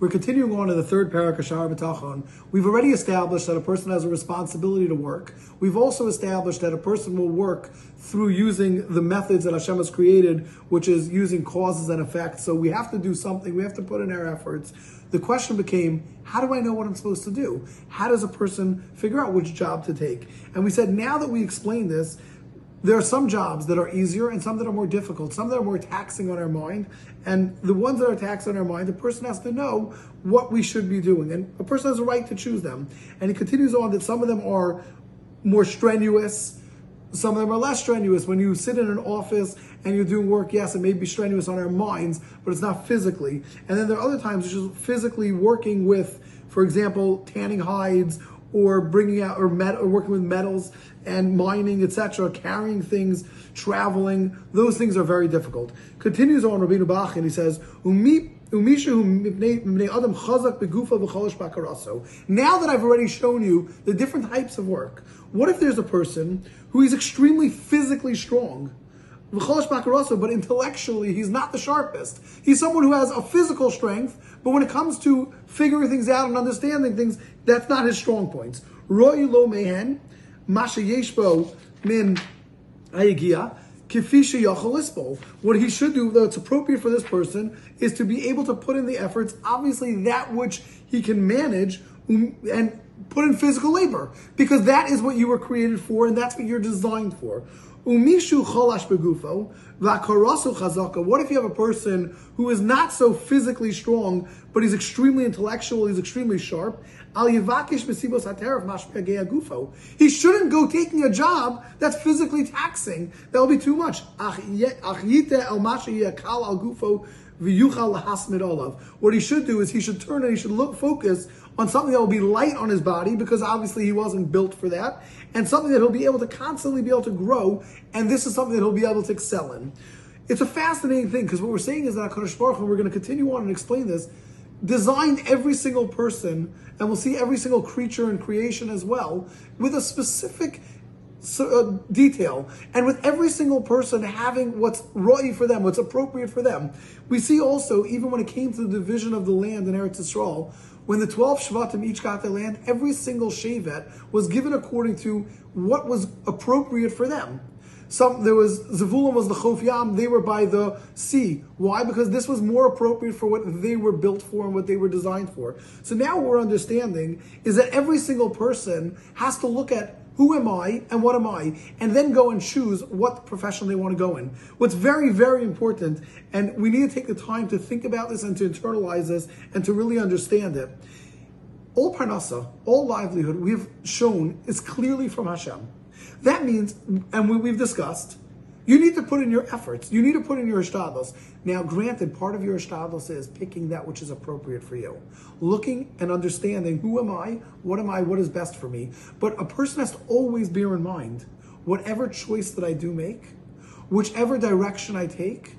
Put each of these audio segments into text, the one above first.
We're continuing on in the third parak of B'tachon. We've already established that a person has a responsibility to work. We've also established that a person will work through using the methods that Hashem has created, which is using causes and effects. So we have to do something. We have to put in our efforts. The question became, how do I know what I'm supposed to do? How does a person figure out which job to take? And we said, now that we explain this, there are some jobs that are easier and some that are more difficult, some that are more taxing on our mind. And the ones that are taxing on our mind, the person has to know what we should be doing. And a person has a right to choose them. And he continues on that some of them are more strenuous, some of them are less strenuous. When you sit in an office and you're doing work, yes, it may be strenuous on our minds, but it's not physically. And then there are other times which is physically working with, for example, tanning hides or bringing out or, met, or working with metals and mining, etc., carrying things, traveling. Those things are very difficult. Continues on Rabbeinu Bachya and he says, Umi now that I've already shown you the different types of work, what if there's a person who is extremely physically strong, but intellectually he's not the sharpest? He's someone who has a physical strength, but when it comes to figuring things out and understanding things, that's not his strong points. Roy lo what he should do, though it's appropriate for this person, is to be able to put in the efforts, obviously that which he can manage um, and put in physical labor, because that is what you were created for and that's what you're designed for. Umishu cholash begufo, v'akarasu chazaka. What if you have a person who is not so physically strong, but he's extremely intellectual, he's extremely sharp? Al yivakish mesibos hateref mashpegei gufo. He shouldn't go taking a job that's physically taxing. That will be too much. Ach yite el masha kal al gufo what he should do is he should turn and he should look focus on something that will be light on his body because obviously he wasn't built for that, and something that he'll be able to constantly be able to grow, and this is something that he'll be able to excel in. It's a fascinating thing because what we're saying is that HaKadosh Baruch Hu, we're going to continue on and explain this, designed every single person, and we'll see every single creature in creation as well, with a specific Uh, detail, and with every single person having what's right for them, what's appropriate for them. We see also, even when it came to the division of the land in Eretz Yisrael, when the 12 Shvatim each got their land, every single Shevet was given according to what was appropriate for them. Some there was Zavulun was the Chof Yam, they were by the sea. Why? Because this was more appropriate for what they were built for and what they were designed for. So now what we're understanding is that every single person has to look at who am I and what am I? And then go and choose what profession they want to go in. What's very, very important, and we need to take the time to think about this and to internalize this and to really understand it. All parnasa, all livelihood, we've shown is clearly from Hashem. That means, and we, we've discussed, you need to put in your efforts. You need to put in your ishtadlos. Now, granted, part of your ishtadlos is picking that which is appropriate for you. Looking and understanding who am I, what am I, what is best for me. But a person has to always bear in mind whatever choice that I do make, whichever direction I take,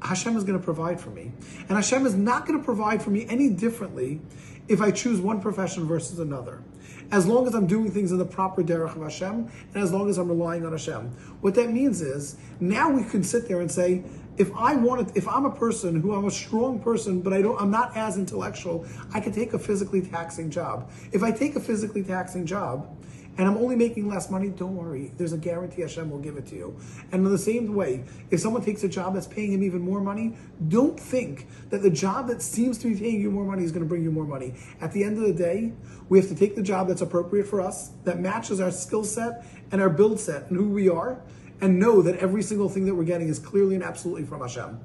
Hashem is going to provide for me. And Hashem is not going to provide for me any differently if I choose one profession versus another as long as I'm doing things in the proper derech of Hashem, and as long as I'm relying on Hashem. What that means is now we can sit there and say, if I wanted, if I'm a person who I'm a strong person, but I don't, I'm not as intellectual, I can take a physically taxing job. If I take a physically taxing job, and I'm only making less money, don't worry. There's a guarantee Hashem will give it to you. And in the same way, if someone takes a job that's paying him even more money, don't think that the job that seems to be paying you more money is going to bring you more money. At the end of the day, we have to take the job that's appropriate for us, that matches our skill set and our build set and who we are, and know that every single thing that we're getting is clearly and absolutely from Hashem.